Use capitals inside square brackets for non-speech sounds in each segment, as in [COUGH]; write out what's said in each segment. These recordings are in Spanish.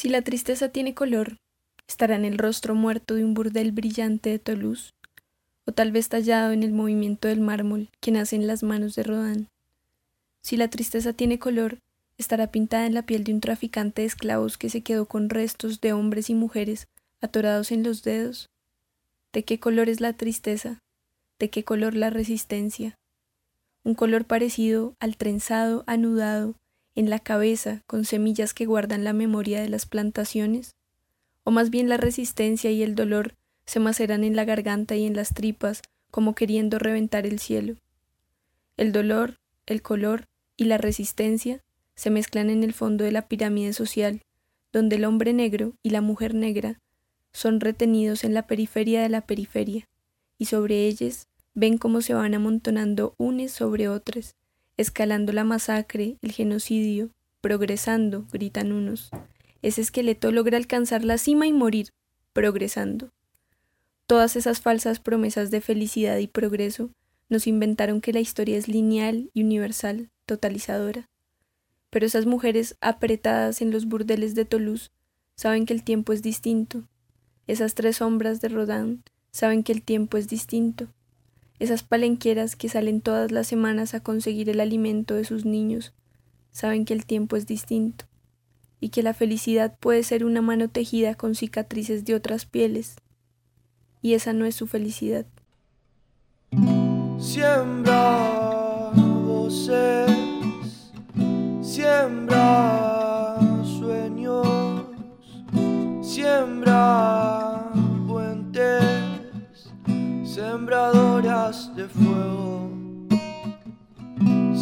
Si la tristeza tiene color, estará en el rostro muerto de un burdel brillante de Toulouse, o tal vez tallado en el movimiento del mármol que nace en las manos de Rodin. Si la tristeza tiene color, estará pintada en la piel de un traficante de esclavos que se quedó con restos de hombres y mujeres atorados en los dedos. ¿De qué color es la tristeza? ¿De qué color la resistencia? Un color parecido al trenzado anudado en la cabeza con semillas que guardan la memoria de las plantaciones o más bien la resistencia y el dolor se maceran en la garganta y en las tripas como queriendo reventar el cielo. El dolor, el color y la resistencia se mezclan en el fondo de la pirámide social, donde el hombre negro y la mujer negra son retenidos en la periferia de la periferia, y sobre ellos ven cómo se van amontonando unes sobre otros, escalando la masacre, el genocidio, progresando, gritan unos, ese esqueleto logra alcanzar la cima y morir, progresando. Todas esas falsas promesas de felicidad y progreso nos inventaron que la historia es lineal y universal, totalizadora. Pero esas mujeres apretadas en los burdeles de Toulouse saben que el tiempo es distinto. Esas tres sombras de Rodin saben que el tiempo es distinto. Esas palenqueras que salen todas las semanas a conseguir el alimento de sus niños saben que el tiempo es distinto y que la felicidad puede ser una mano tejida con cicatrices de otras pieles. Y esa no es su felicidad. Siembra voces, siembra sembradoras de fuego,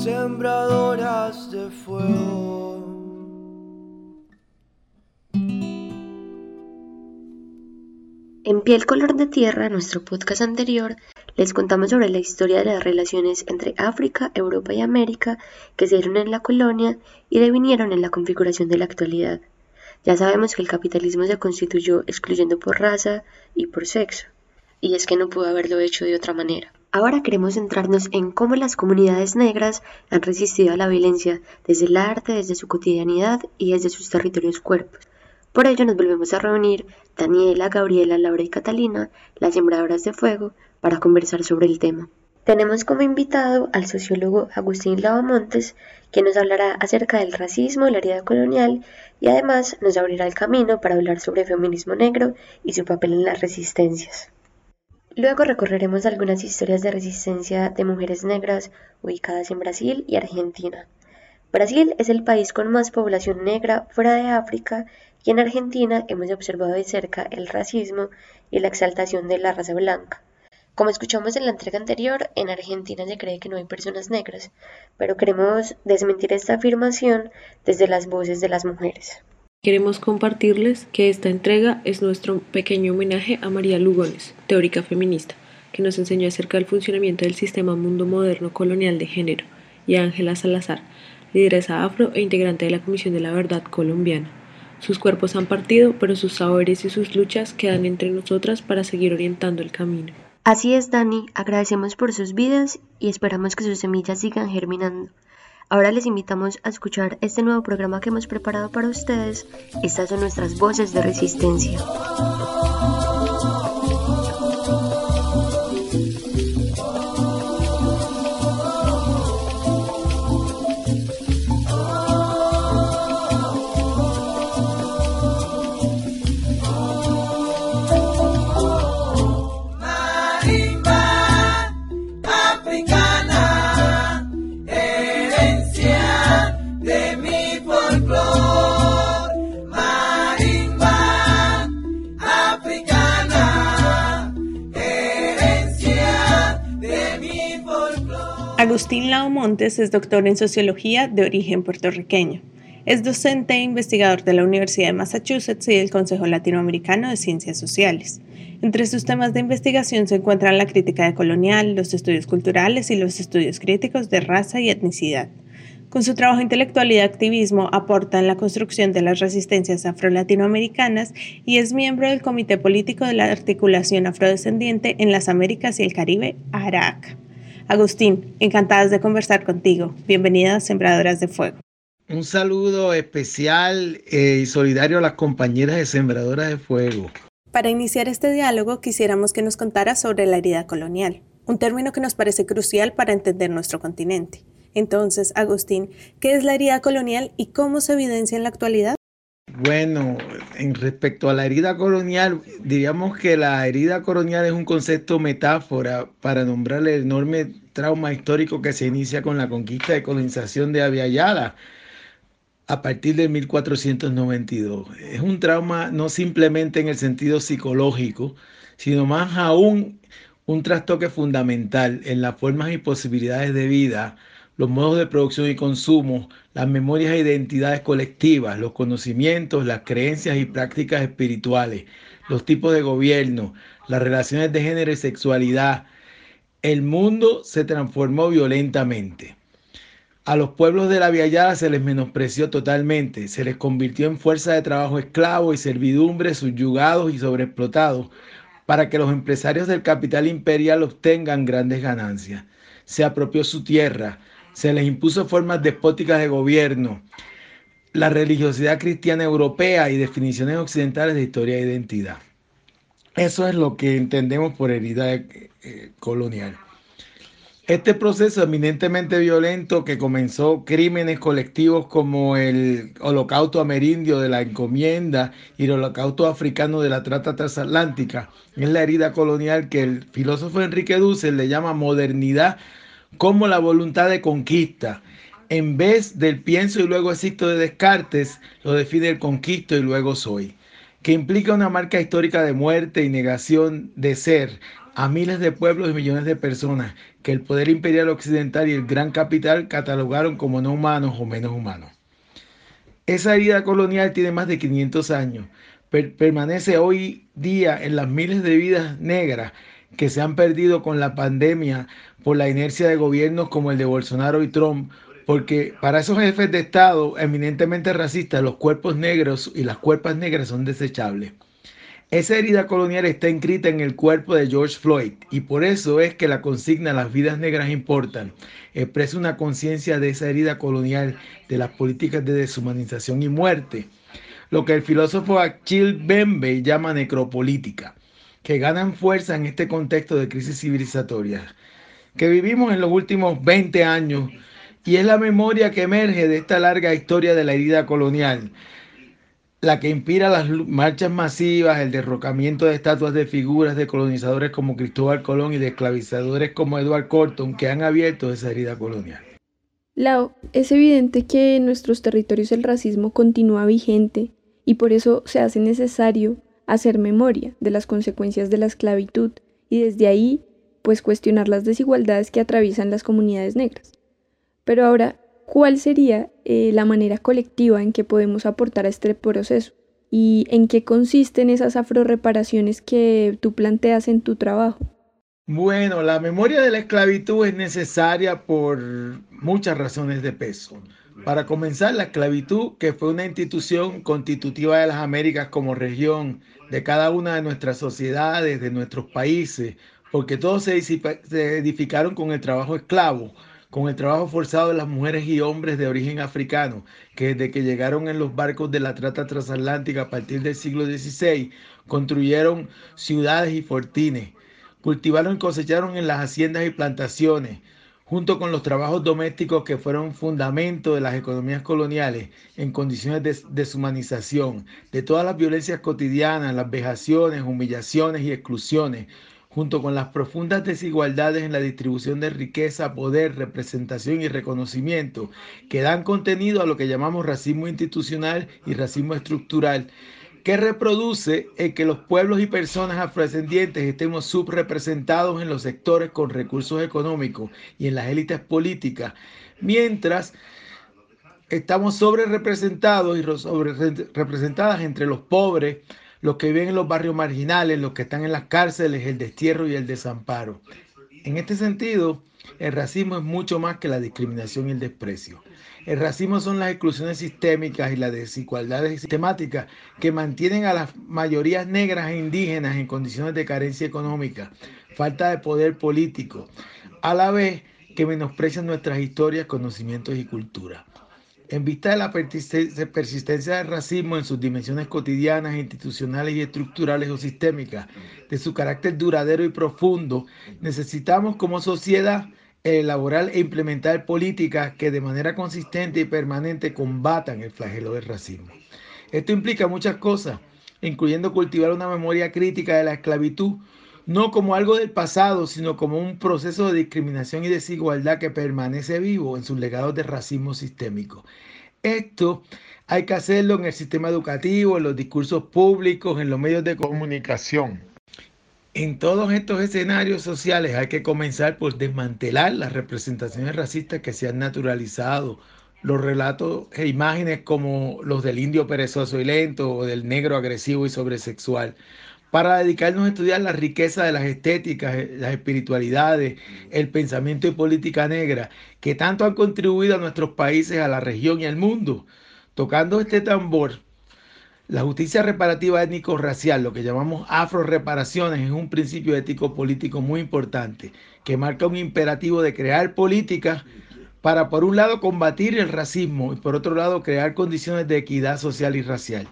sembradoras de fuego. En Piel Color de Tierra, nuestro podcast anterior, les contamos sobre la historia de las relaciones entre África, Europa y América que se dieron en la colonia y devinieron en la configuración de la actualidad. Ya sabemos que el capitalismo se constituyó excluyendo por raza y por sexo, y es que no pudo haberlo hecho de otra manera. Ahora queremos centrarnos en cómo las comunidades negras han resistido a la violencia desde el arte, desde su cotidianidad y desde sus territorios cuerpos. Por ello nos volvemos a reunir Daniela, Gabriela, Laura y Catalina, las sembradoras de fuego, para conversar sobre el tema. Tenemos como invitado al sociólogo Agustín Lavamontes, que nos hablará acerca del racismo, la herida colonial y además nos abrirá el camino para hablar sobre feminismo negro y su papel en las resistencias. Luego recorreremos algunas historias de resistencia de mujeres negras ubicadas en Brasil y Argentina. Brasil es el país con más población negra fuera de África y en Argentina hemos observado de cerca el racismo y la exaltación de la raza blanca. Como escuchamos en la entrega anterior, en Argentina se cree que no hay personas negras, pero queremos desmentir esta afirmación desde las voces de las mujeres. Queremos compartirles que esta entrega es nuestro pequeño homenaje a María Lugones, teórica feminista, que nos enseñó acerca del funcionamiento del sistema mundo moderno colonial de género, y a Ángela Salazar, lideresa afro e integrante de la Comisión de la Verdad colombiana. Sus cuerpos han partido, pero sus saberes y sus luchas quedan entre nosotras para seguir orientando el camino. Así es, Dani, agradecemos por sus vidas y esperamos que sus semillas sigan germinando. Ahora les invitamos a escuchar este nuevo programa que hemos preparado para ustedes. Estas son nuestras voces de resistencia. Agustín Lao Montes es doctor en sociología de origen puertorriqueño. Es docente e investigador de la Universidad de Massachusetts y del Consejo Latinoamericano de Ciencias Sociales. Entre sus temas de investigación se encuentran la crítica colonial, los estudios culturales y los estudios críticos de raza y etnicidad. Con su trabajo intelectual y de activismo aporta en la construcción de las resistencias afro-latinoamericanas y es miembro del Comité Político de la Articulación Afrodescendiente en las Américas y el Caribe, ARAC. Agustín, encantadas de conversar contigo. Bienvenidas Sembradoras de Fuego. Un saludo especial eh, y solidario a las compañeras de Sembradoras de Fuego. Para iniciar este diálogo quisiéramos que nos contara sobre la herida colonial, un término que nos parece crucial para entender nuestro continente. Entonces, Agustín, ¿qué es la herida colonial y cómo se evidencia en la actualidad? Bueno, en respecto a la herida colonial, diríamos que la herida colonial es un concepto metáfora para nombrar el enorme trauma histórico que se inicia con la conquista y colonización de Aviala a partir de 1492. Es un trauma no simplemente en el sentido psicológico, sino más aún un trastoque fundamental en las formas y posibilidades de vida los modos de producción y consumo, las memorias e identidades colectivas, los conocimientos, las creencias y prácticas espirituales, los tipos de gobierno, las relaciones de género y sexualidad. El mundo se transformó violentamente. A los pueblos de la Viallada se les menospreció totalmente, se les convirtió en fuerza de trabajo esclavo y servidumbre, subyugados y sobreexplotados, para que los empresarios del capital imperial obtengan grandes ganancias. Se apropió su tierra, se les impuso formas despóticas de gobierno, la religiosidad cristiana europea y definiciones occidentales de historia e identidad. Eso es lo que entendemos por herida eh, colonial. Este proceso eminentemente violento que comenzó crímenes colectivos como el holocausto amerindio de la encomienda y el holocausto africano de la trata transatlántica es la herida colonial que el filósofo Enrique Dussel le llama modernidad como la voluntad de conquista. En vez del pienso y luego existo de Descartes, lo define el conquisto y luego soy, que implica una marca histórica de muerte y negación de ser a miles de pueblos y millones de personas que el poder imperial occidental y el gran capital catalogaron como no humanos o menos humanos. Esa herida colonial tiene más de 500 años, permanece hoy día en las miles de vidas negras que se han perdido con la pandemia por la inercia de gobiernos como el de Bolsonaro y Trump, porque para esos jefes de Estado eminentemente racistas, los cuerpos negros y las cuerpas negras son desechables. Esa herida colonial está inscrita en el cuerpo de George Floyd y por eso es que la consigna Las vidas negras importan. Expresa una conciencia de esa herida colonial, de las políticas de deshumanización y muerte, lo que el filósofo Achille Bembe llama necropolítica que ganan fuerza en este contexto de crisis civilizatoria que vivimos en los últimos 20 años y es la memoria que emerge de esta larga historia de la herida colonial, la que inspira las marchas masivas, el derrocamiento de estatuas de figuras de colonizadores como Cristóbal Colón y de esclavizadores como Edward Corton que han abierto esa herida colonial. Lau, es evidente que en nuestros territorios el racismo continúa vigente y por eso se hace necesario hacer memoria de las consecuencias de la esclavitud y desde ahí, pues cuestionar las desigualdades que atraviesan las comunidades negras. Pero ahora, ¿cuál sería eh, la manera colectiva en que podemos aportar a este proceso? ¿Y en qué consisten esas afroreparaciones que tú planteas en tu trabajo? Bueno, la memoria de la esclavitud es necesaria por muchas razones de peso. Para comenzar, la esclavitud, que fue una institución constitutiva de las Américas como región de cada una de nuestras sociedades, de nuestros países, porque todos se, edificaron con el trabajo esclavo, con el trabajo forzado de las mujeres y hombres de origen africano, que desde que llegaron en los barcos de la trata transatlántica a partir del siglo XVI, construyeron ciudades y fortines, cultivaron y cosecharon en las haciendas y plantaciones, junto con los trabajos domésticos que fueron fundamento de las economías coloniales en condiciones de deshumanización, de todas las violencias cotidianas, las vejaciones, humillaciones y exclusiones, junto con las profundas desigualdades en la distribución de riqueza, poder, representación y reconocimiento, que dan contenido a lo que llamamos racismo institucional y racismo estructural, que reproduce el que los pueblos y personas afrodescendientes estemos subrepresentados en los sectores con recursos económicos y en las élites políticas, mientras estamos sobre representados y sobre representadas entre los pobres, los que viven en los barrios marginales, los que están en las cárceles, el destierro y el desamparo. En este sentido, el racismo es mucho más que la discriminación y el desprecio. El racismo son las exclusiones sistémicas y las desigualdades sistemáticas que mantienen a las mayorías negras e indígenas en condiciones de carencia económica, falta de poder político, a la vez que menosprecian nuestras historias, conocimientos y cultura. En vista de la persistencia del racismo en sus dimensiones cotidianas, institucionales y estructurales o sistémicas, de su carácter duradero y profundo, necesitamos como sociedad elaborar e implementar políticas que de manera consistente y permanente combatan el flagelo del racismo. Esto implica muchas cosas, incluyendo cultivar una memoria crítica de la esclavitud, no como algo del pasado, sino como un proceso de discriminación y desigualdad que permanece vivo en sus legados de racismo sistémico. Esto hay que hacerlo en el sistema educativo, en los discursos públicos, en los medios de comunicación. En todos estos escenarios sociales hay que comenzar por desmantelar las representaciones racistas que se han naturalizado, los relatos e imágenes como los del indio perezoso y lento o del negro agresivo y sobresexual, para dedicarnos a estudiar la riqueza de las estéticas, eh, las espiritualidades, el pensamiento y política negra, que tanto han contribuido a nuestros países, a la región y al mundo. Tocando este tambor, la justicia reparativa étnico-racial, lo que llamamos afro-reparaciones, es un principio ético-político muy importante, que marca un imperativo de crear políticas para, por un lado, combatir el racismo y, por otro lado, crear condiciones de equidad social y racial.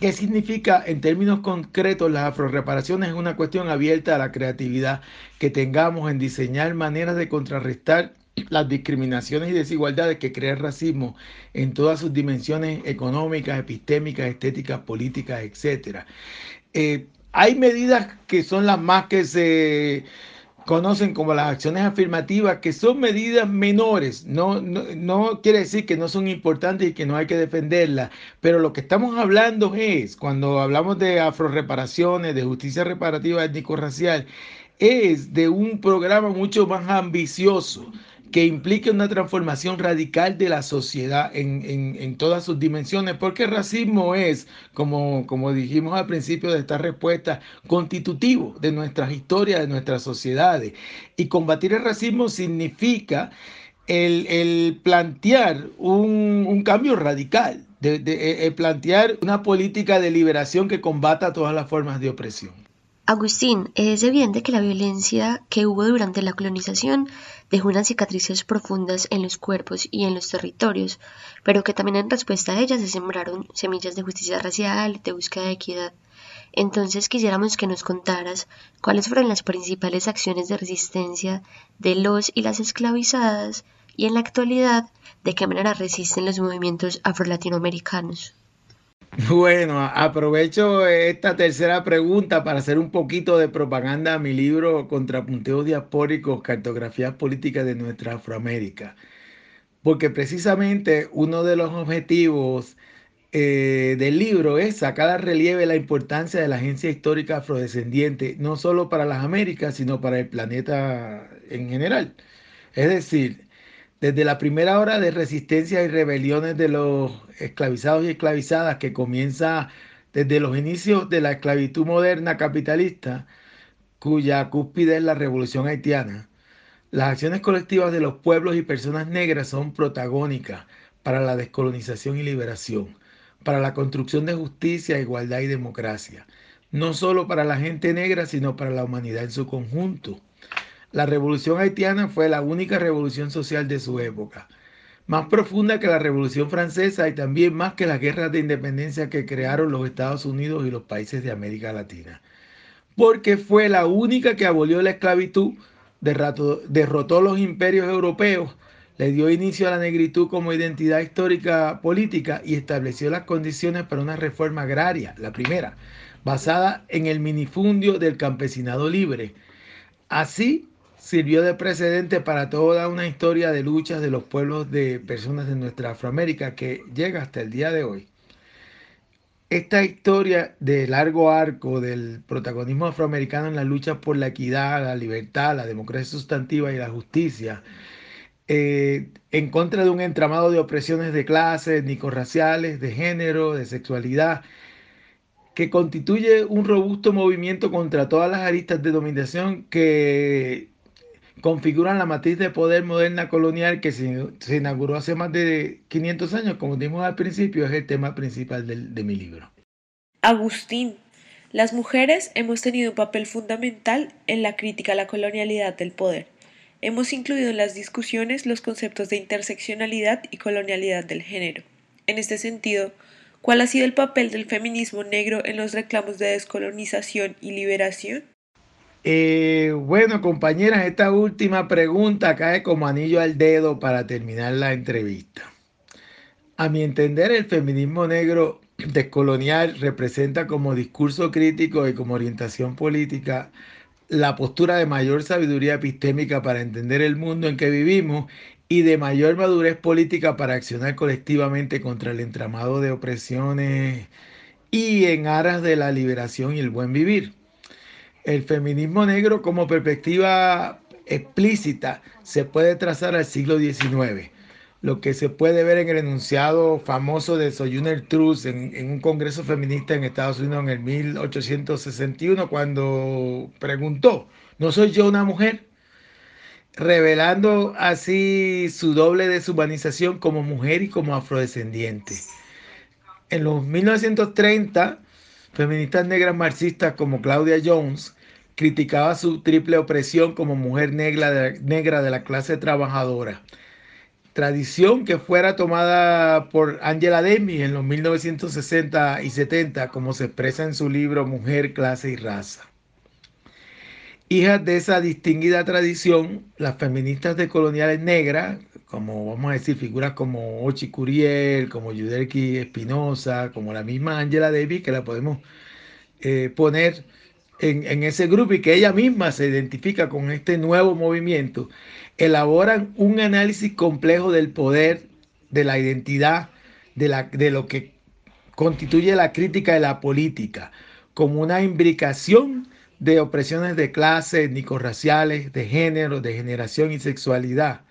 ¿Qué significa en términos concretos las afroreparaciones? Es una cuestión abierta a la creatividad que tengamos en diseñar maneras de contrarrestar las discriminaciones y desigualdades que crea el racismo en todas sus dimensiones económicas, epistémicas, estéticas, políticas, etc. Eh, hay medidas que son las más que se conocen como las acciones afirmativas, que son medidas menores. No, no, quiere decir que no son importantes y que no hay que defenderlas, pero lo que estamos hablando es, cuando hablamos de afroreparaciones, de justicia reparativa étnico-racial, es de un programa mucho más ambicioso que implique una transformación radical de la sociedad en, todas sus dimensiones, porque el racismo es, como, como dijimos al principio de esta respuesta, constitutivo de nuestras historias, de nuestras sociedades. Y combatir el racismo significa el, plantear un, cambio radical, de, de, plantear una política de liberación que combata todas las formas de opresión. Agustín, es evidente que la violencia que hubo durante la colonización dejó unas cicatrices profundas en los cuerpos y en los territorios, pero que también en respuesta a ellas se sembraron semillas de justicia racial, de búsqueda de equidad. Entonces quisiéramos que nos contaras cuáles fueron las principales acciones de resistencia de los y las esclavizadas y en la actualidad de qué manera resisten los movimientos afrolatinoamericanos. [LAUGHS] Bueno, aprovecho esta tercera pregunta para hacer un poquito de propaganda a mi libro Contrapunteos Diaspóricos, Cartografías Políticas de Nuestra Afroamérica. Porque precisamente uno de los objetivos eh, del libro es sacar a relieve la importancia de la agencia histórica afrodescendiente, no solo para las Américas, sino para el planeta en general. Es decir, desde la primera hora de resistencia y rebeliones de los esclavizados y esclavizadas que comienza desde los inicios de la esclavitud moderna capitalista, cuya cúspide es la revolución haitiana, las acciones colectivas de los pueblos y personas negras son protagónicas para la descolonización y liberación, para la construcción de justicia, igualdad y democracia, no solo para la gente negra, sino para la humanidad en su conjunto. La revolución haitiana fue la única revolución social de su época, más profunda que la revolución francesa y también más que las guerras de independencia que crearon los Estados Unidos y los países de América Latina, porque fue la única que abolió la esclavitud, derrotó, los imperios europeos, le dio inicio a la negritud como identidad histórica política y estableció las condiciones para una reforma agraria, la primera, basada en el minifundio del campesinado libre. Así, sirvió de precedente para toda una historia de luchas de los pueblos de personas de nuestra Afroamérica que llega hasta el día de hoy. Esta historia de largo arco del protagonismo afroamericano en la lucha por la equidad, la libertad, la democracia sustantiva y la justicia, eh, en contra de un entramado de opresiones de clases, étnico-raciales, de género, de sexualidad, que constituye un robusto movimiento contra todas las aristas de dominación que configuran la matriz de poder moderna colonial que se, inauguró hace más de 500 años, como dijimos al principio, es el tema principal de mi libro. Agustín, las mujeres hemos tenido un papel fundamental en la crítica a la colonialidad del poder. hemos incluido en las discusiones los conceptos de interseccionalidad y colonialidad del género. En este sentido, ¿cuál ha sido el papel del feminismo negro en los reclamos de descolonización y liberación? Eh, bueno, compañeras, esta última pregunta cae como anillo al dedo para terminar la entrevista. A mi entender, el feminismo negro descolonial representa como discurso crítico y como orientación política la postura de mayor sabiduría epistémica para entender el mundo en que vivimos y de mayor madurez política para accionar colectivamente contra el entramado de opresiones y en aras de la liberación y el buen vivir el feminismo negro como perspectiva explícita se puede trazar al siglo XIX. Lo que se puede ver en el enunciado famoso de Sojourner Truth en, en un congreso feminista en Estados Unidos en el 1861, cuando preguntó, ¿no soy yo una mujer? revelando así su doble deshumanización como mujer y como afrodescendiente. En los 1930, feministas negras marxistas como Claudia Jones criticaba su triple opresión como mujer negra de, negra de la clase trabajadora. Tradición que fuera tomada por Angela Demi en los 1960 y 70, como se expresa en su libro Mujer, Clase y Raza. Hijas de esa distinguida tradición, las feministas decoloniales negras, como vamos a decir, figuras como Ochi Curiel, como Yudelki Espinosa, como la misma Angela Davis, que la podemos eh, poner en, ese grupo y que ella misma se identifica con este nuevo movimiento, elaboran un análisis complejo del poder, de la identidad, de, lo que constituye la crítica de la política, como una imbricación de opresiones de clase, étnico-raciales, de género, de generación y sexualidad,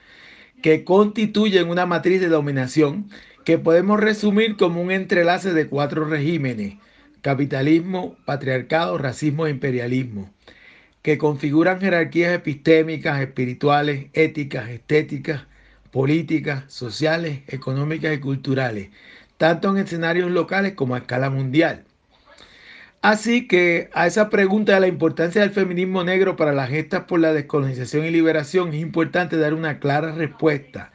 que constituyen una matriz de dominación que podemos resumir como un entrelace de cuatro regímenes, capitalismo, patriarcado, racismo e imperialismo, que configuran jerarquías epistémicas, espirituales, éticas, estéticas, políticas, sociales, económicas y culturales, tanto en escenarios locales como a escala mundial. Así que a esa pregunta de la importancia del feminismo negro para las gestas por la descolonización y liberación es importante dar una clara respuesta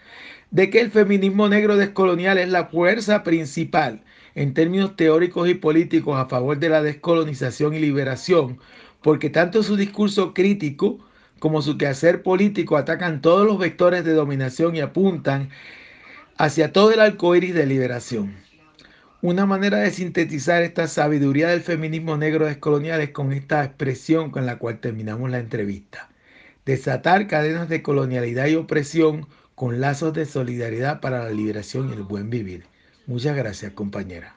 de que el feminismo negro descolonial es la fuerza principal en términos teóricos y políticos a favor de la descolonización y liberación, porque tanto su discurso crítico como su quehacer político atacan todos los vectores de dominación y apuntan hacia todo el arco iris de liberación. Una manera de sintetizar esta sabiduría del feminismo negro descolonial es con esta expresión con la cual terminamos la entrevista. Desatar cadenas de colonialidad y opresión con lazos de solidaridad para la liberación y el buen vivir. Muchas gracias, compañera.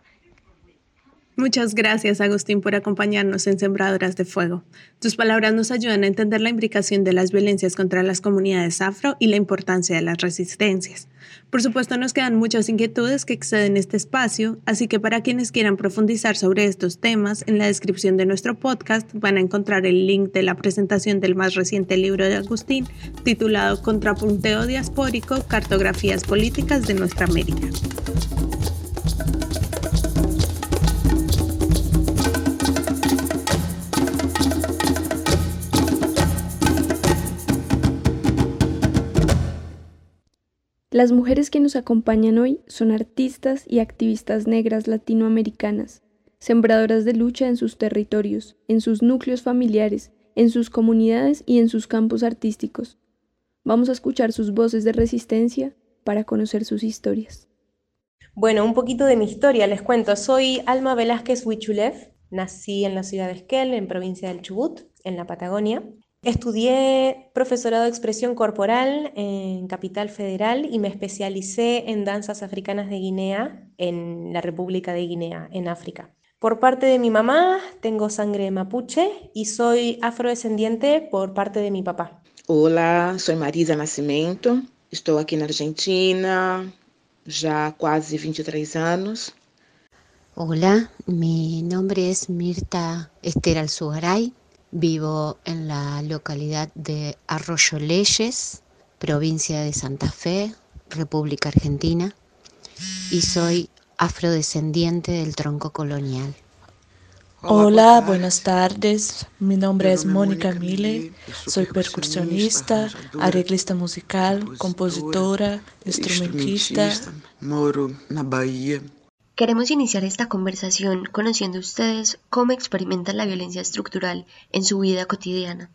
Muchas gracias, Agustín, por acompañarnos en Sembradoras de Fuego. Tus palabras nos ayudan a entender la implicación de las violencias contra las comunidades afro y la importancia de las resistencias. Por supuesto, nos quedan muchas inquietudes que exceden este espacio, así que para quienes quieran profundizar sobre estos temas, en la descripción de nuestro podcast van a encontrar el link de la presentación del más reciente libro de Agustín, titulado Contrapunteo Diaspórico, Cartografías Políticas de Nuestra América. Las mujeres que nos acompañan hoy son artistas y activistas negras latinoamericanas, sembradoras de lucha en sus territorios, en sus núcleos familiares, en sus comunidades y en sus campos artísticos. Vamos a escuchar sus voces de resistencia para conocer sus historias. Bueno, un poquito de mi historia les cuento. Soy Alma Velázquez Huichulev, nací en la ciudad de Esquel, en provincia del Chubut, en la Patagonia. Estudié profesorado de expresión corporal en Capital Federal y me especialicé en danzas africanas de Guinea en la República de Guinea, en África. Por parte de mi mamá tengo sangre mapuche y soy afrodescendiente por parte de mi papá. Hola, soy Marisa Nascimento, estoy aquí en Argentina ya casi 23 años. Hola, mi nombre es Mirta Esther Alzugaray. Vivo en la localidad de Arroyo Leyes, provincia de Santa Fe, República Argentina, y soy afrodescendiente del tronco colonial. Hola, buenas tardes. Mi nombre es Mónica Mille. Soy percusionista, arreglista musical, compositora, instrumentista. Moro na Bahía. Queremos iniciar esta conversación conociendo ustedes cómo experimentan la violencia estructural en su vida cotidiana.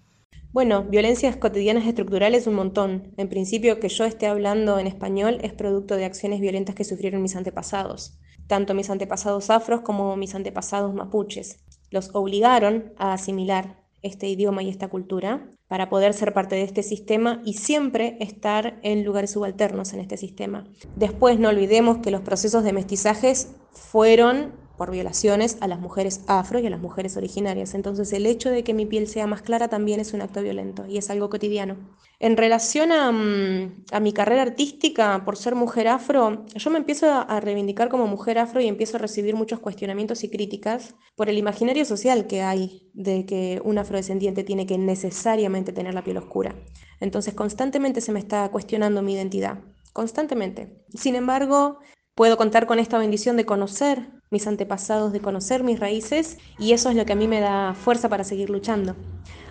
Bueno, violencias cotidianas estructurales un montón. En principio, que yo esté hablando en español es producto de acciones violentas que sufrieron mis antepasados tanto mis antepasados afros como mis antepasados mapuches. Los obligaron a asimilar este idioma y esta cultura para poder ser parte de este sistema y siempre estar en lugares subalternos en este sistema. Después no olvidemos que los procesos de mestizajes fueron por violaciones a las mujeres afro y a las mujeres originarias. Entonces el hecho de que mi piel sea más clara también es un acto violento y es algo cotidiano. En relación a, mm, mi carrera artística, por ser mujer afro, yo me empiezo a reivindicar como mujer afro y empiezo a recibir muchos cuestionamientos y críticas por el imaginario social que hay de que un afrodescendiente tiene que necesariamente tener la piel oscura. Entonces constantemente se me está cuestionando mi identidad, constantemente. Sin embargo, puedo contar con esta bendición de conocer mis antepasados, de conocer mis raíces y eso es lo que a mí me da fuerza para seguir luchando.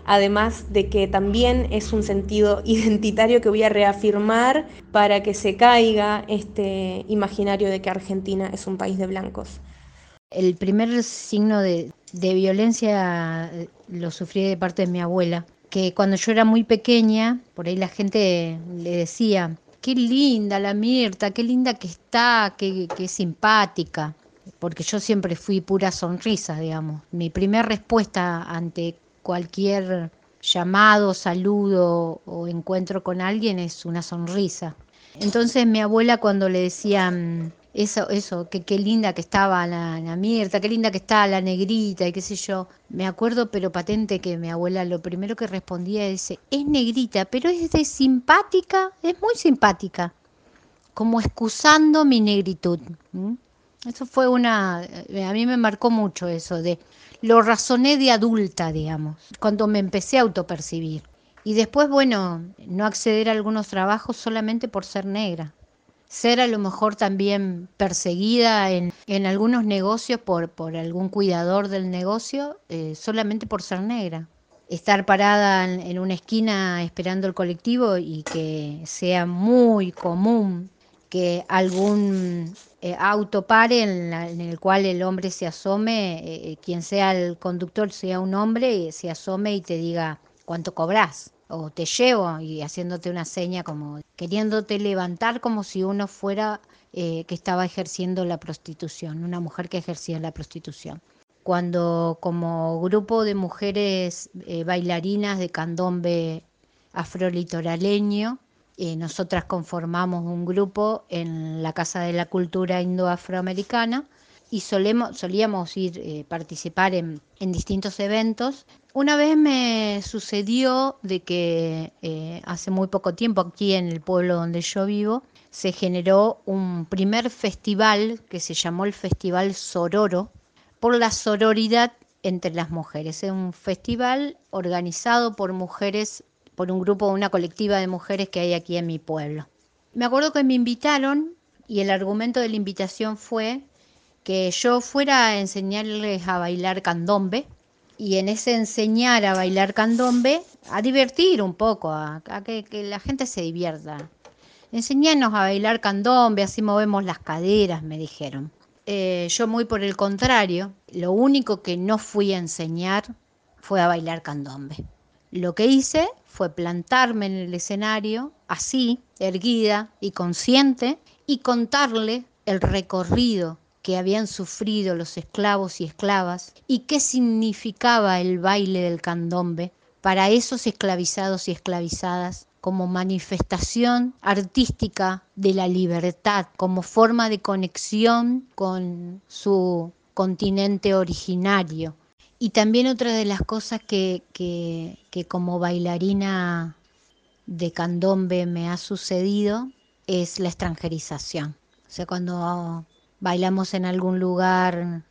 Además de que también es un sentido [LAUGHS] identitario que voy a reafirmar para que se caiga este imaginario de que Argentina es un país de blancos. El primer signo de, violencia eh, lo sufrí de parte de mi abuela, que cuando yo era muy pequeña, por ahí la gente le decía, qué linda la Mirta, qué linda que está, qué, qué simpática porque yo siempre fui pura sonrisa, digamos. Mi primera respuesta ante cualquier llamado, saludo o encuentro con alguien es una sonrisa. Entonces mi abuela cuando le decían eso, eso, que qué linda que estaba la, la qué linda que está la negrita y qué sé yo, me acuerdo pero patente que mi abuela lo primero que respondía es, es negrita, pero es de simpática, es muy simpática, como excusando mi negritud. Eso fue una, eh, a mí me marcó mucho eso, de lo razoné de adulta, digamos, cuando me empecé a autopercibir. Y después, bueno, no acceder a algunos trabajos solamente por ser negra. Ser a lo mejor también perseguida en, en algunos negocios por, por algún cuidador del negocio eh, solamente por ser negra. Estar parada en, en una esquina esperando el colectivo y que sea muy común que algún eh, auto pare en, el cual el hombre se asome, eh, quien sea el conductor sea un hombre, se asome y te diga cuánto cobras o te llevo y haciéndote una seña como queriéndote levantar como si uno fuera que estaba ejerciendo la prostitución, una mujer que ejercía la prostitución. Cuando como grupo de mujeres bailarinas de candombe afrolitoraleño eh, nosotras conformamos un grupo en la Casa de la Cultura Indo-Afroamericana y solíamos ir eh, participar en, distintos eventos. Una vez me sucedió de que eh, hace muy poco tiempo aquí en el pueblo donde yo vivo se generó un primer festival que se llamó el Festival Sororo por la sororidad entre las mujeres. Es un festival organizado por mujeres por un grupo, una colectiva de mujeres que hay aquí en mi pueblo. Me acuerdo que me invitaron y el argumento de la invitación fue que yo fuera a enseñarles a bailar candombe y en ese enseñar a bailar candombe, a divertir un poco, a, que, la gente se divierta. Enseñarnos a bailar candombe, así movemos las caderas, me dijeron. Eh, yo muy por el contrario, lo único que no fui a enseñar fue a bailar candombe. Lo que hice fue plantarme en el escenario, así, erguida y consciente, y contarle el recorrido que habían sufrido los esclavos y esclavas y qué significaba el baile del candombe para esos esclavizados y esclavizadas como manifestación artística de la libertad, como forma de conexión con su continente originario, y también otra de las cosas que, como bailarina de candombe me ha sucedido es la extranjerización. O sea, cuando bailamos en algún lugar,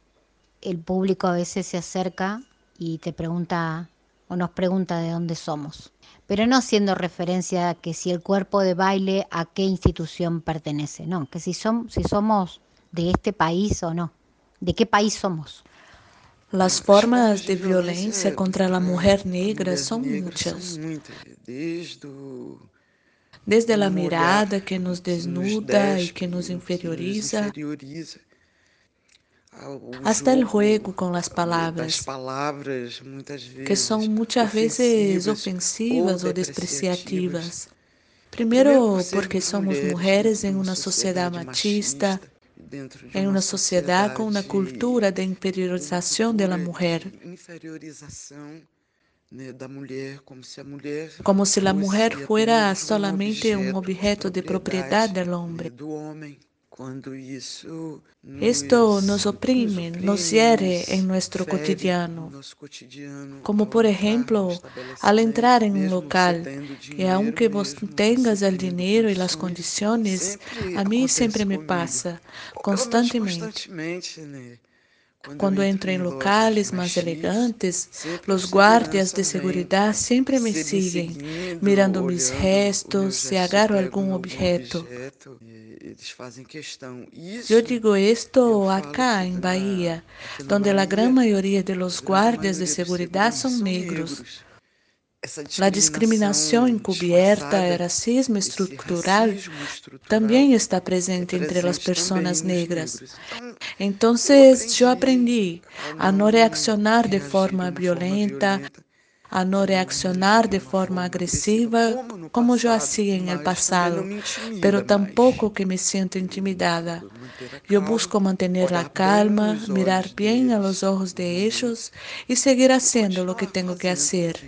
el público a veces se acerca y te pregunta o nos pregunta de dónde somos. Pero no haciendo referencia a que si el cuerpo de baile a qué institución pertenece, no, que si, son, si somos de este país o no, de qué país somos. Las formas de violencia contra la mujer negra son muchas. Desde la mirada que nos desnuda y que nos inferioriza, hasta el juego con las palabras, que son muchas veces ofensivas o despreciativas. Primero porque somos mujeres en una sociedad machista, en una sociedad con una cultura de inferiorización de la mujer. Como si la mujer fuera solamente un objeto de propiedad del hombre. Esto nos oprime, nos hiere en nuestro cotidiano. Como por ejemplo, al entrar en un local, que aunque vos tengas el dinero y las condiciones, a mí siempre me pasa, constantemente. Cuando entro en locales más elegantes, los guardias de seguridad siempre me siguen, mirando mis gestos, si agarro algún objeto. Yo digo esto acá en Bahía, donde la gran mayoría de los guardias de seguridad son negros. La discriminación encubierta, el racismo estructural también está presente entre las personas negras. Entonces yo aprendí a no reaccionar de forma violenta, a no reaccionar de forma agresiva como yo hacía en el pasado, pero tampoco que me siento intimidada. Yo busco mantener la calma, mirar bien a los ojos de ellos y seguir haciendo lo que tengo que hacer.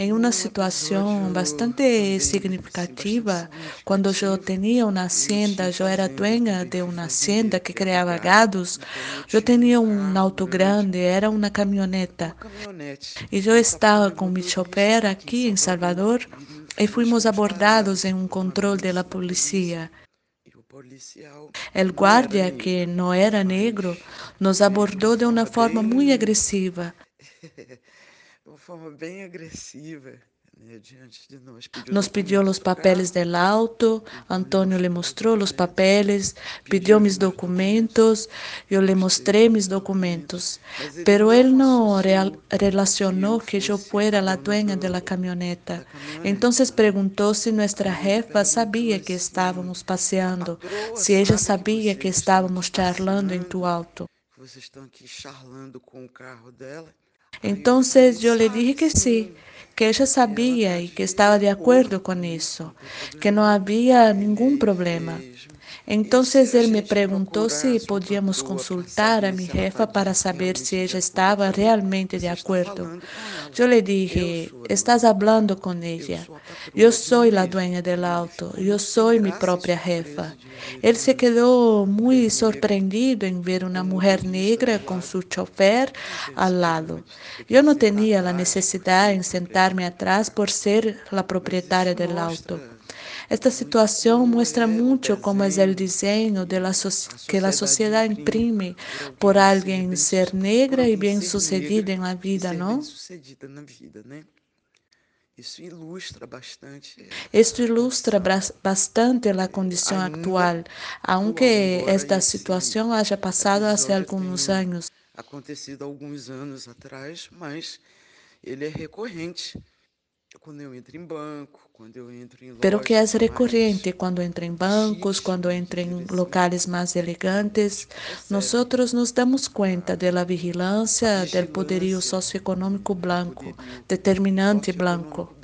En una situación bastante significativa, cuando yo tenía una hacienda, yo era dueña de una hacienda que creaba gados, yo tenía un auto grande, era una camioneta. Y yo estaba con mi chofer aquí en Salvador y fuimos abordados en un control de la policía. El guardia, que no era negro, nos abordó de una forma muy agresiva. Forma bem agressiva. Nos pidió los papeles del auto, Antonio le mostró los papeles, pidió mis documentos, yo le mostré mis documentos, pero él no real, relacionó que yo fuera la dueña de la camioneta. Entonces preguntó si nuestra jefa sabía que estábamos paseando, si ella sabía que estábamos charlando en tu auto. Vocês estão aqui charlando com o carro dela. Entonces yo le dije que sí, que ella sabía y que estaba de acuerdo con eso, que no había ningún problema. Entonces él me preguntó si podíamos consultar a mi jefa para saber si ella estaba realmente de acuerdo. Yo le dije, estás hablando con ella. Yo soy la dueña del auto, yo soy mi propia jefa. Él se quedó muy sorprendido en ver una mujer negra con su chofer al lado. Yo no tenía la necesidad en sentarme atrás por ser la propietaria del auto. Esta situación muestra mucho cómo es el diseño de la que la sociedad imprime por alguien ser negra y bien sucedida en la vida, ¿no? Esto ilustra bastante la condición actual, aunque esta situación haya pasado hace algunos años. Acontecido alguns anos atrás, mas ele é recorrente. Pero que es recurrente cuando entra en bancos, cuando entra en locales más elegantes. Nosotros nos damos cuenta de la vigilancia del poderío socioeconómico blanco, determinante blanco.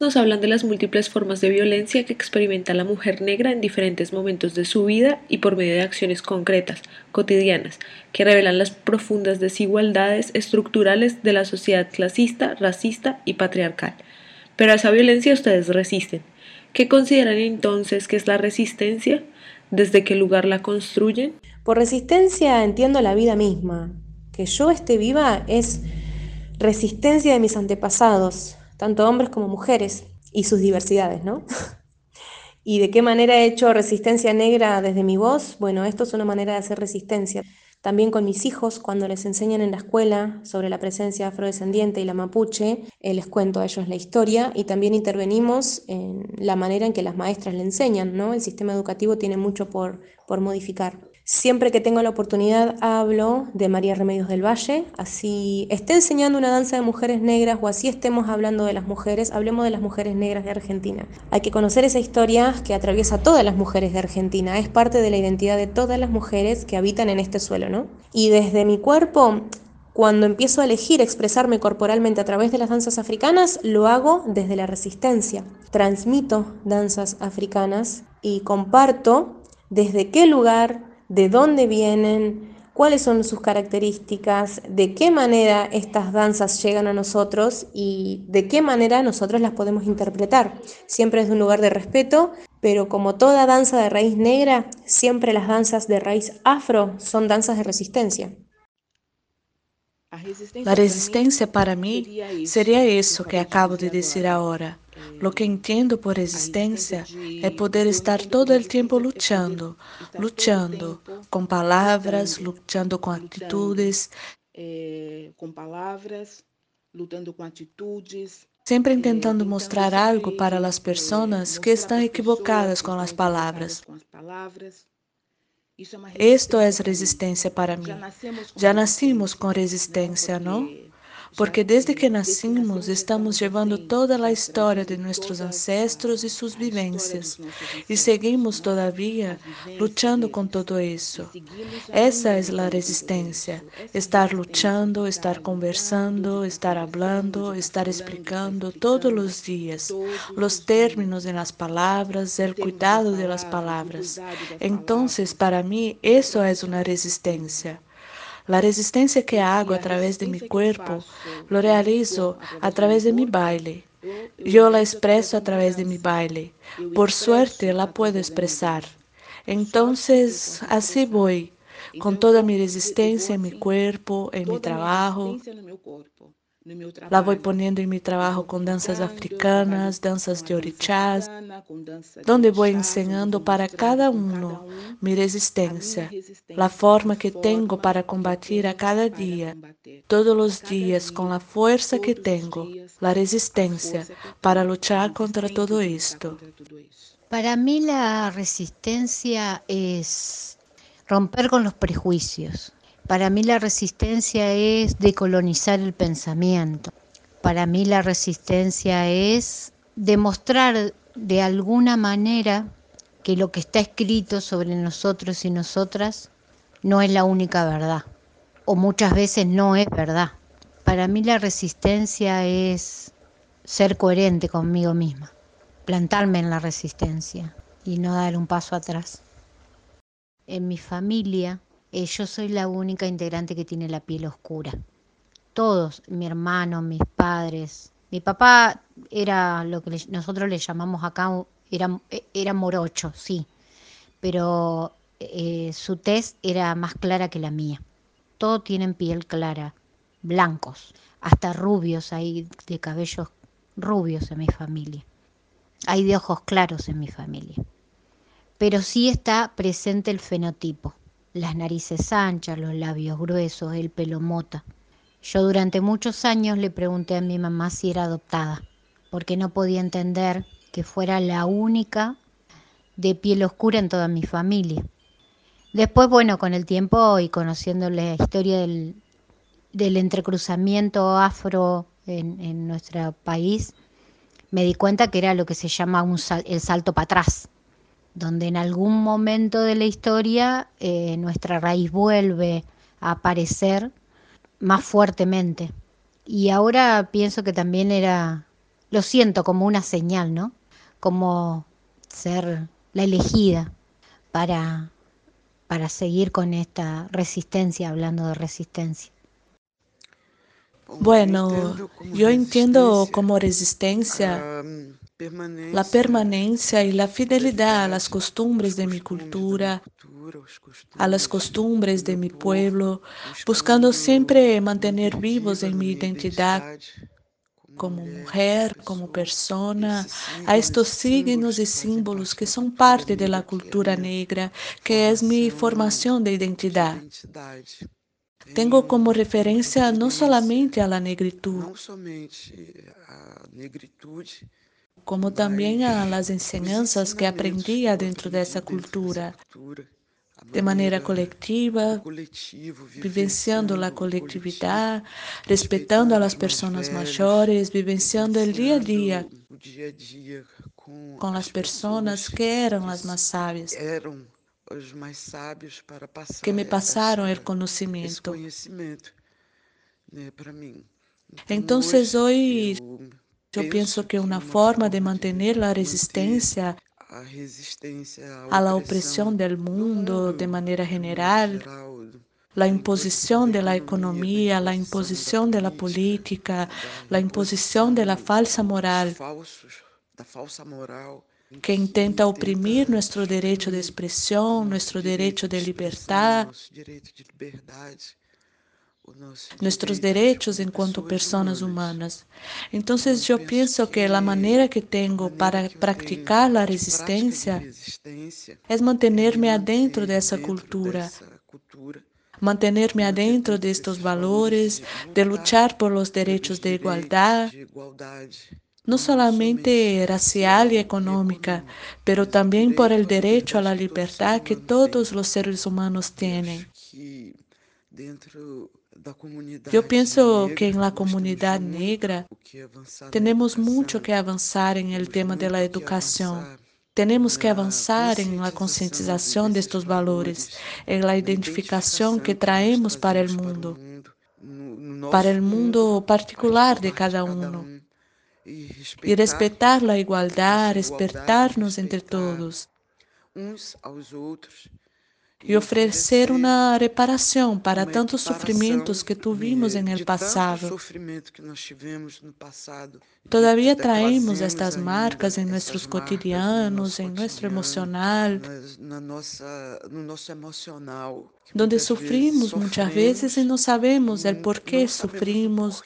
Nos hablan de las múltiples formas de violencia que experimenta la mujer negra en diferentes momentos de su vida y por medio de acciones concretas, cotidianas, que revelan las profundas desigualdades estructurales de la sociedad clasista, racista y patriarcal. Pero a esa violencia ustedes resisten. ¿Qué consideran entonces que es la resistencia? ¿Desde qué lugar la construyen? Por resistencia entiendo la vida misma. Que yo esté viva es resistencia de mis antepasados, tanto hombres como mujeres, y sus diversidades, ¿no? [LAUGHS] ¿Y de qué manera he hecho resistencia negra desde mi voz? Bueno, esto es una manera de hacer resistencia. También con mis hijos, cuando les enseñan en la escuela sobre la presencia afrodescendiente y la mapuche, eh, les cuento a ellos la historia y también intervenimos en la manera en que las maestras le enseñan, ¿no? El sistema educativo tiene mucho por, por modificar. Siempre que tengo la oportunidad hablo de María Remedios del Valle, así esté enseñando una danza de mujeres negras o así estemos hablando de las mujeres, hablemos de las mujeres negras de Argentina. Hay que conocer esa historia que atraviesa a todas las mujeres de Argentina, es parte de la identidad de todas las mujeres que habitan en este suelo, ¿no? Y desde mi cuerpo cuando empiezo a elegir expresarme corporalmente a través de las danzas africanas, lo hago desde la resistencia. Transmito danzas africanas y comparto desde qué lugar, de dónde vienen, cuáles son sus características, de qué manera estas danzas llegan a nosotros y de qué manera nosotros las podemos interpretar. Siempre es de un lugar de respeto, pero como toda danza de raíz negra, siempre las danzas de raíz afro son danzas de resistencia. La resistencia para mí sería eso que acabo de decir ahora. Lo que entiendo por resistencia es poder estar todo el tiempo luchando, luchando con palabras, luchando con actitudes. com palavras, lutando com atitudes. Sempre intentando mostrar algo para as pessoas que estão equivocadas com as palavras. Esto es resistencia para mí. Ya nacimos con resistencia, ¿no? Porque desde que nacimos estamos levando toda a história de nossos ancestros e suas vivências e seguimos todavia lutando com todo isso. Essa é a resistência: estar lutando, estar conversando, estar hablando, estar explicando todos os dias os términos em las palavras, o cuidado de las palavras. Então, para mim, isso é uma resistência. La resistencia que hago a través de mi cuerpo lo realizo a través de mi baile. Yo la expreso a través de mi baile. Por suerte la puedo expresar. Entonces, así voy, con toda mi resistencia en mi cuerpo, en mi trabajo. La voy poniendo en mi trabajo con danzas africanas, danzas de orichás, donde voy enseñando para cada uno mi resistencia, la forma que tengo para combatir a cada día, todos los días con la fuerza que tengo, la resistencia para luchar contra todo esto. Para mí la resistencia es romper con los prejuicios para mí la resistencia es decolonizar el pensamiento. Para mí la resistencia es demostrar de alguna manera que lo que está escrito sobre nosotros y nosotras no es la única verdad, o muchas veces no es verdad. Para mí la resistencia es ser coherente conmigo misma, plantarme en la resistencia y no dar un paso atrás. En mi familia eh, yo soy la única integrante que tiene la piel oscura. Todos, mi hermano, mis padres. Mi papá era lo que nosotros le llamamos acá, era, era morocho, sí, pero eh, su tez era más clara que la mía. Todos tienen piel clara, blancos, hasta rubios, hay de cabellos rubios en mi familia. Hay de ojos claros en mi familia. Pero sí está presente el fenotipo las narices anchas, los labios gruesos, el pelo mota. Yo durante muchos años le pregunté a mi mamá si era adoptada, porque no podía entender que fuera la única de piel oscura en toda mi familia. Después, bueno, con el tiempo y conociendo la historia del, entrecruzamiento afro en, nuestro país, me di cuenta que era lo que se llama el salto para atrás donde en algún momento de la historia eh, nuestra raíz vuelve a aparecer más fuertemente. Y ahora pienso que también era, lo siento como una señal, ¿no? Como ser la elegida para, para seguir con esta resistencia, hablando de resistencia. Bueno, yo entiendo como resistencia la permanencia y la fidelidad a las costumbres de mi cultura, a las costumbres de mi pueblo, buscando siempre mantener vivos en mi identidad como mujer, como persona, a estos signos y símbolos que son parte de la cultura negra, que es mi formación de identidad. Tengo como referencia no solamente a la negritud, como también a las enseñanzas que aprendía dentro de esa cultura. de manera colectiva, vivenciando la colectividad, respetando a las personas mayores, vivenciando el día a día con las personas que eran las más sabias, que me pasaron el conocimiento. Entonces hoy yo pienso que una forma de mantener la resistencia a la opresión del mundo de manera general, la imposición de la economía, la imposición de la política, la imposición de la falsa moral que intenta oprimir nuestro derecho de expresión, nuestro derecho de libertad, nuestros derechos en cuanto personas humanas. Entonces yo pienso que la manera que tengo para practicar la resistencia es mantenerme adentro de esa cultura, mantenerme adentro de estos valores, de luchar por los derechos de igualdad, no solamente racial y económica, pero también por el derecho a la libertad que todos los seres humanos tienen. Yo pienso que en la comunidad negra tenemos mucho que avanzar en el tema de la educación. Tenemos que avanzar en la concientización de estos valores, en la identificación que traemos para el mundo, para el mundo particular de cada uno. Y respetar la igualdad, respetarnos entre todos y ofrecer una reparación para tantos sufrimientos que tuvimos en el pasado. Todavía traemos estas marcas en nuestros cotidianos, en nuestro emocional, donde sufrimos muchas veces y no sabemos el por qué sufrimos.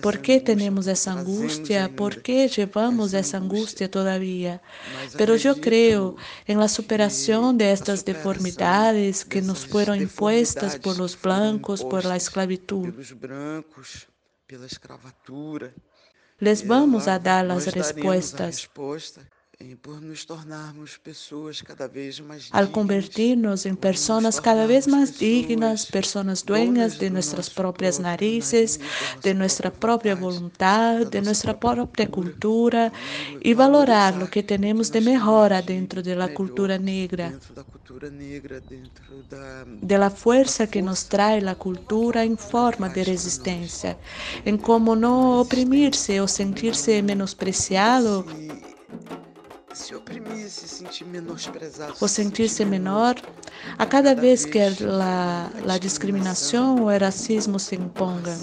¿Por qué tenemos esa angustia? ¿Por qué llevamos esa angustia todavía? Pero yo creo en la superación de estas deformidades que nos fueron impuestas por los blancos, por la esclavitud. Les vamos a dar las respuestas. Al convertirnos en personas cada vez más dignas, personas dueñas de nuestras propias narices, de nuestra propia voluntad, de nuestra propia cultura y valorar lo que tenemos de mejor dentro de la cultura negra, de la fuerza que nos trae la cultura en forma de resistencia, en cómo no oprimirse o sentirse menospreciado o sentir-se menor a cada vez que a, a discriminação ou o racismo se imponga.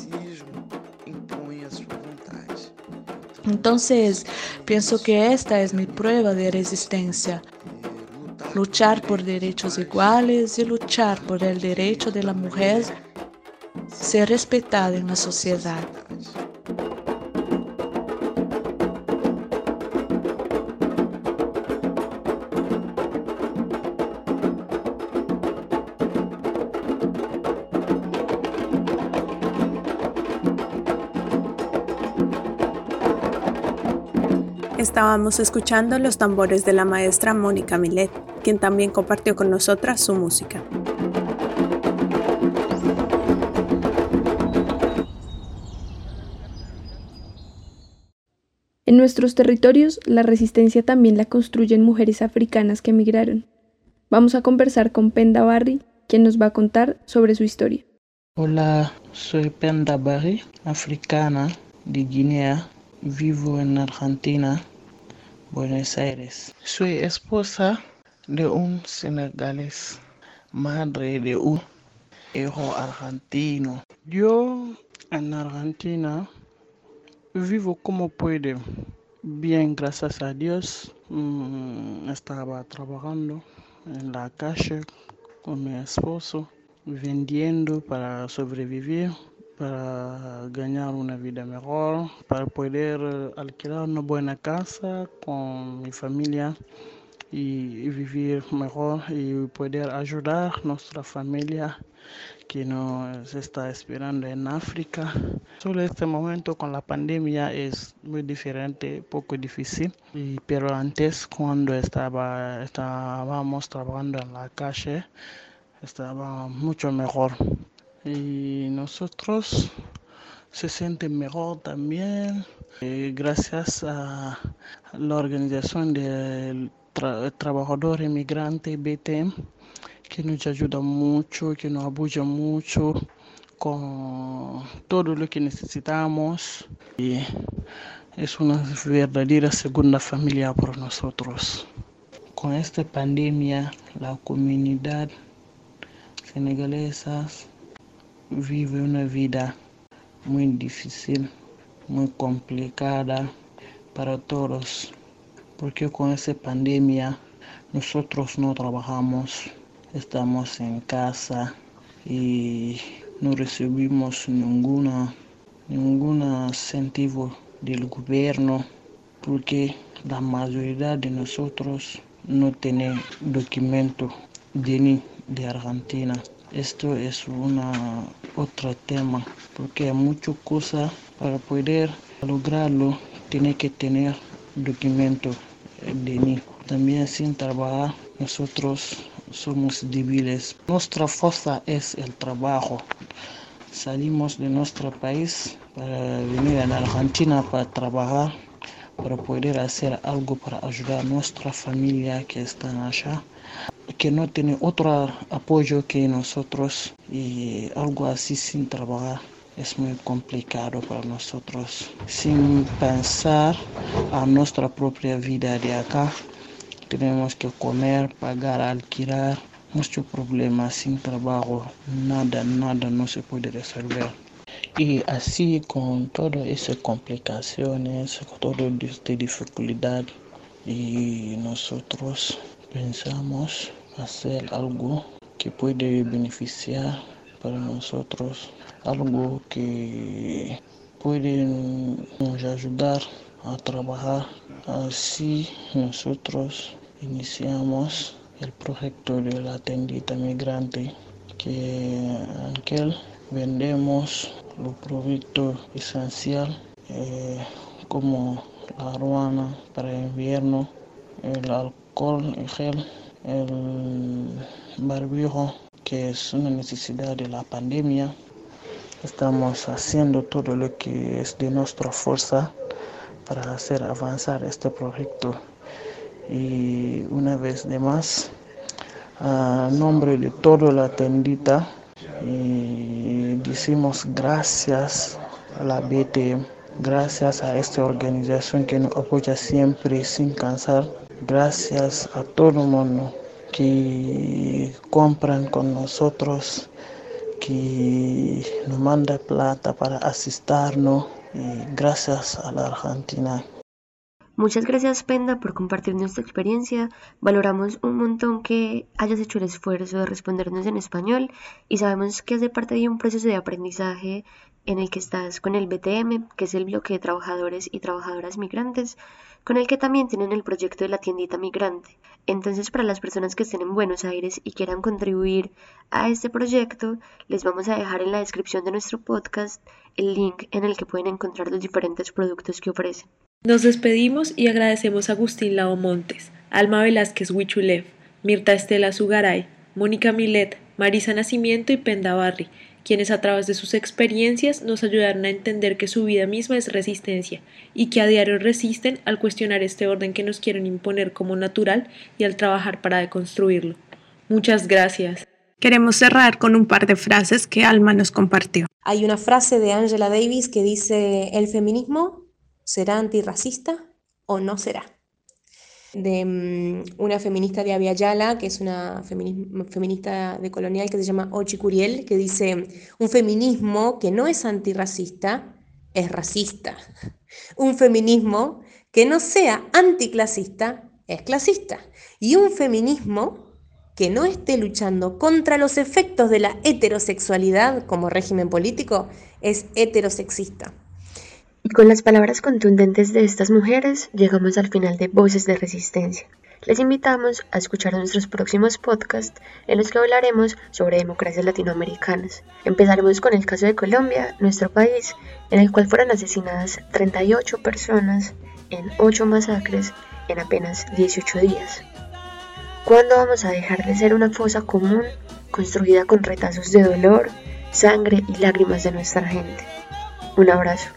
Então, penso que esta é minha prova de resistência. Luchar por direitos iguais e luchar por el direito de la mujer ser respeitada na sociedade. Estábamos escuchando los tambores de la maestra Mónica Milet, quien también compartió con nosotras su música. En nuestros territorios, la resistencia también la construyen mujeres africanas que emigraron. Vamos a conversar con Penda Barry, quien nos va a contar sobre su historia. Hola, soy Penda Barry, africana de Guinea. Vivo en Argentina Buenos Aires. Soy esposa de un senegalés, madre de un hijo argentino. Yo en Argentina vivo como puede. Bien, gracias a Dios. Mm, estaba trabajando en la calle con mi esposo, vendiendo para sobrevivir para ganar una vida mejor, para poder alquilar una buena casa con mi familia y vivir mejor y poder ayudar a nuestra familia que nos está esperando en África. Solo este momento con la pandemia es muy diferente, poco difícil, y, pero antes cuando estaba, estábamos trabajando en la calle estaba mucho mejor. Y nosotros se sienten mejor también eh, gracias a la organización del trabajador inmigrante BTM que nos ayuda mucho, que nos apoya mucho con todo lo que necesitamos. Y es una verdadera segunda familia para nosotros. Con esta pandemia, la comunidad senegalesa vive una vida muy difícil, muy complicada para todos, porque con esta pandemia nosotros no trabajamos estamos en casa y no recibimos ninguna ningún incentivo del gobierno porque la mayoría de nosotros no tiene documento de de Argentina. Esto es una otro tema porque hay muchas cosas para poder lograrlo tiene que tener documento de ni. También sin trabajar nosotros somos débiles. Nuestra fuerza es el trabajo. Salimos de nuestro país para venir a la Argentina para trabajar, para poder hacer algo para ayudar a nuestra familia que están allá, que no tiene otro apoyo que nosotros y algo así sin trabajar es muy complicado para nosotros. Sin pensar a nuestra propia vida de acá, tenemos que comer, pagar, alquilar, muchos problemas sin trabajo, nada, nada no se puede resolver. Y así con todas esas complicaciones, con toda esta dificultad, y nosotros pensamos hacer algo que puede beneficiar para nosotros, algo que puede nos ayudar a trabajar. Así nosotros iniciamos el proyecto de la tendita migrante que en aquel vendemos los productos esenciales eh, como la aduana para invierno, el alcohol, el gel, el barbijo que es una necesidad de la pandemia. Estamos haciendo todo lo que es de nuestra fuerza para hacer avanzar este proyecto. Y una vez de más, a nombre de toda la tendita, y decimos gracias a la BTM, gracias a esta organización que nos apoya siempre sin cansar, gracias a todo mundo que compran con nosotros, que nos manda plata para asistirnos gracias a la Argentina. Muchas gracias Penda por compartir nuestra experiencia. Valoramos un montón que hayas hecho el esfuerzo de respondernos en español y sabemos que hace parte de un proceso de aprendizaje en el que estás con el BTM, que es el bloque de trabajadores y trabajadoras migrantes, con el que también tienen el proyecto de la tiendita migrante. Entonces, para las personas que estén en Buenos Aires y quieran contribuir a este proyecto, les vamos a dejar en la descripción de nuestro podcast el link en el que pueden encontrar los diferentes productos que ofrecen. Nos despedimos y agradecemos a Agustín Lao Montes, Alma Velázquez Huichulev, Mirta Estela Zugaray, Mónica Milet, Marisa Nacimiento y Penda Barri, quienes a través de sus experiencias nos ayudaron a entender que su vida misma es resistencia y que a diario resisten al cuestionar este orden que nos quieren imponer como natural y al trabajar para deconstruirlo. Muchas gracias. Queremos cerrar con un par de frases que Alma nos compartió. Hay una frase de Angela Davis que dice, ¿el feminismo será antirracista o no será? de mm, una feminista de Aviala, que es una feminista de colonial que se llama Ochi Curiel, que dice, un feminismo que no es antirracista es racista. Un feminismo que no sea anticlasista es clasista. Y un feminismo que no esté luchando contra los efectos de la heterosexualidad como régimen político es heterosexista. Y con las palabras contundentes de estas mujeres llegamos al final de Voces de Resistencia. Les invitamos a escuchar nuestros próximos podcasts en los que hablaremos sobre democracias latinoamericanas. Empezaremos con el caso de Colombia, nuestro país, en el cual fueron asesinadas 38 personas en 8 masacres en apenas 18 días. ¿Cuándo vamos a dejar de ser una fosa común construida con retazos de dolor, sangre y lágrimas de nuestra gente? Un abrazo.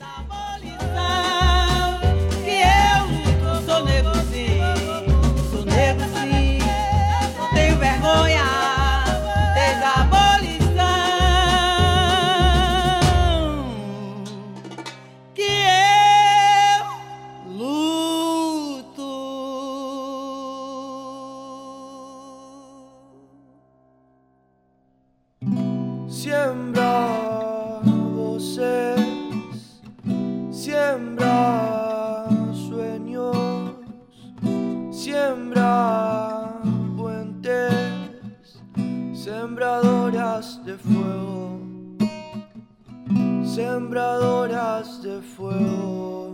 De fuego, sembradoras de fuego.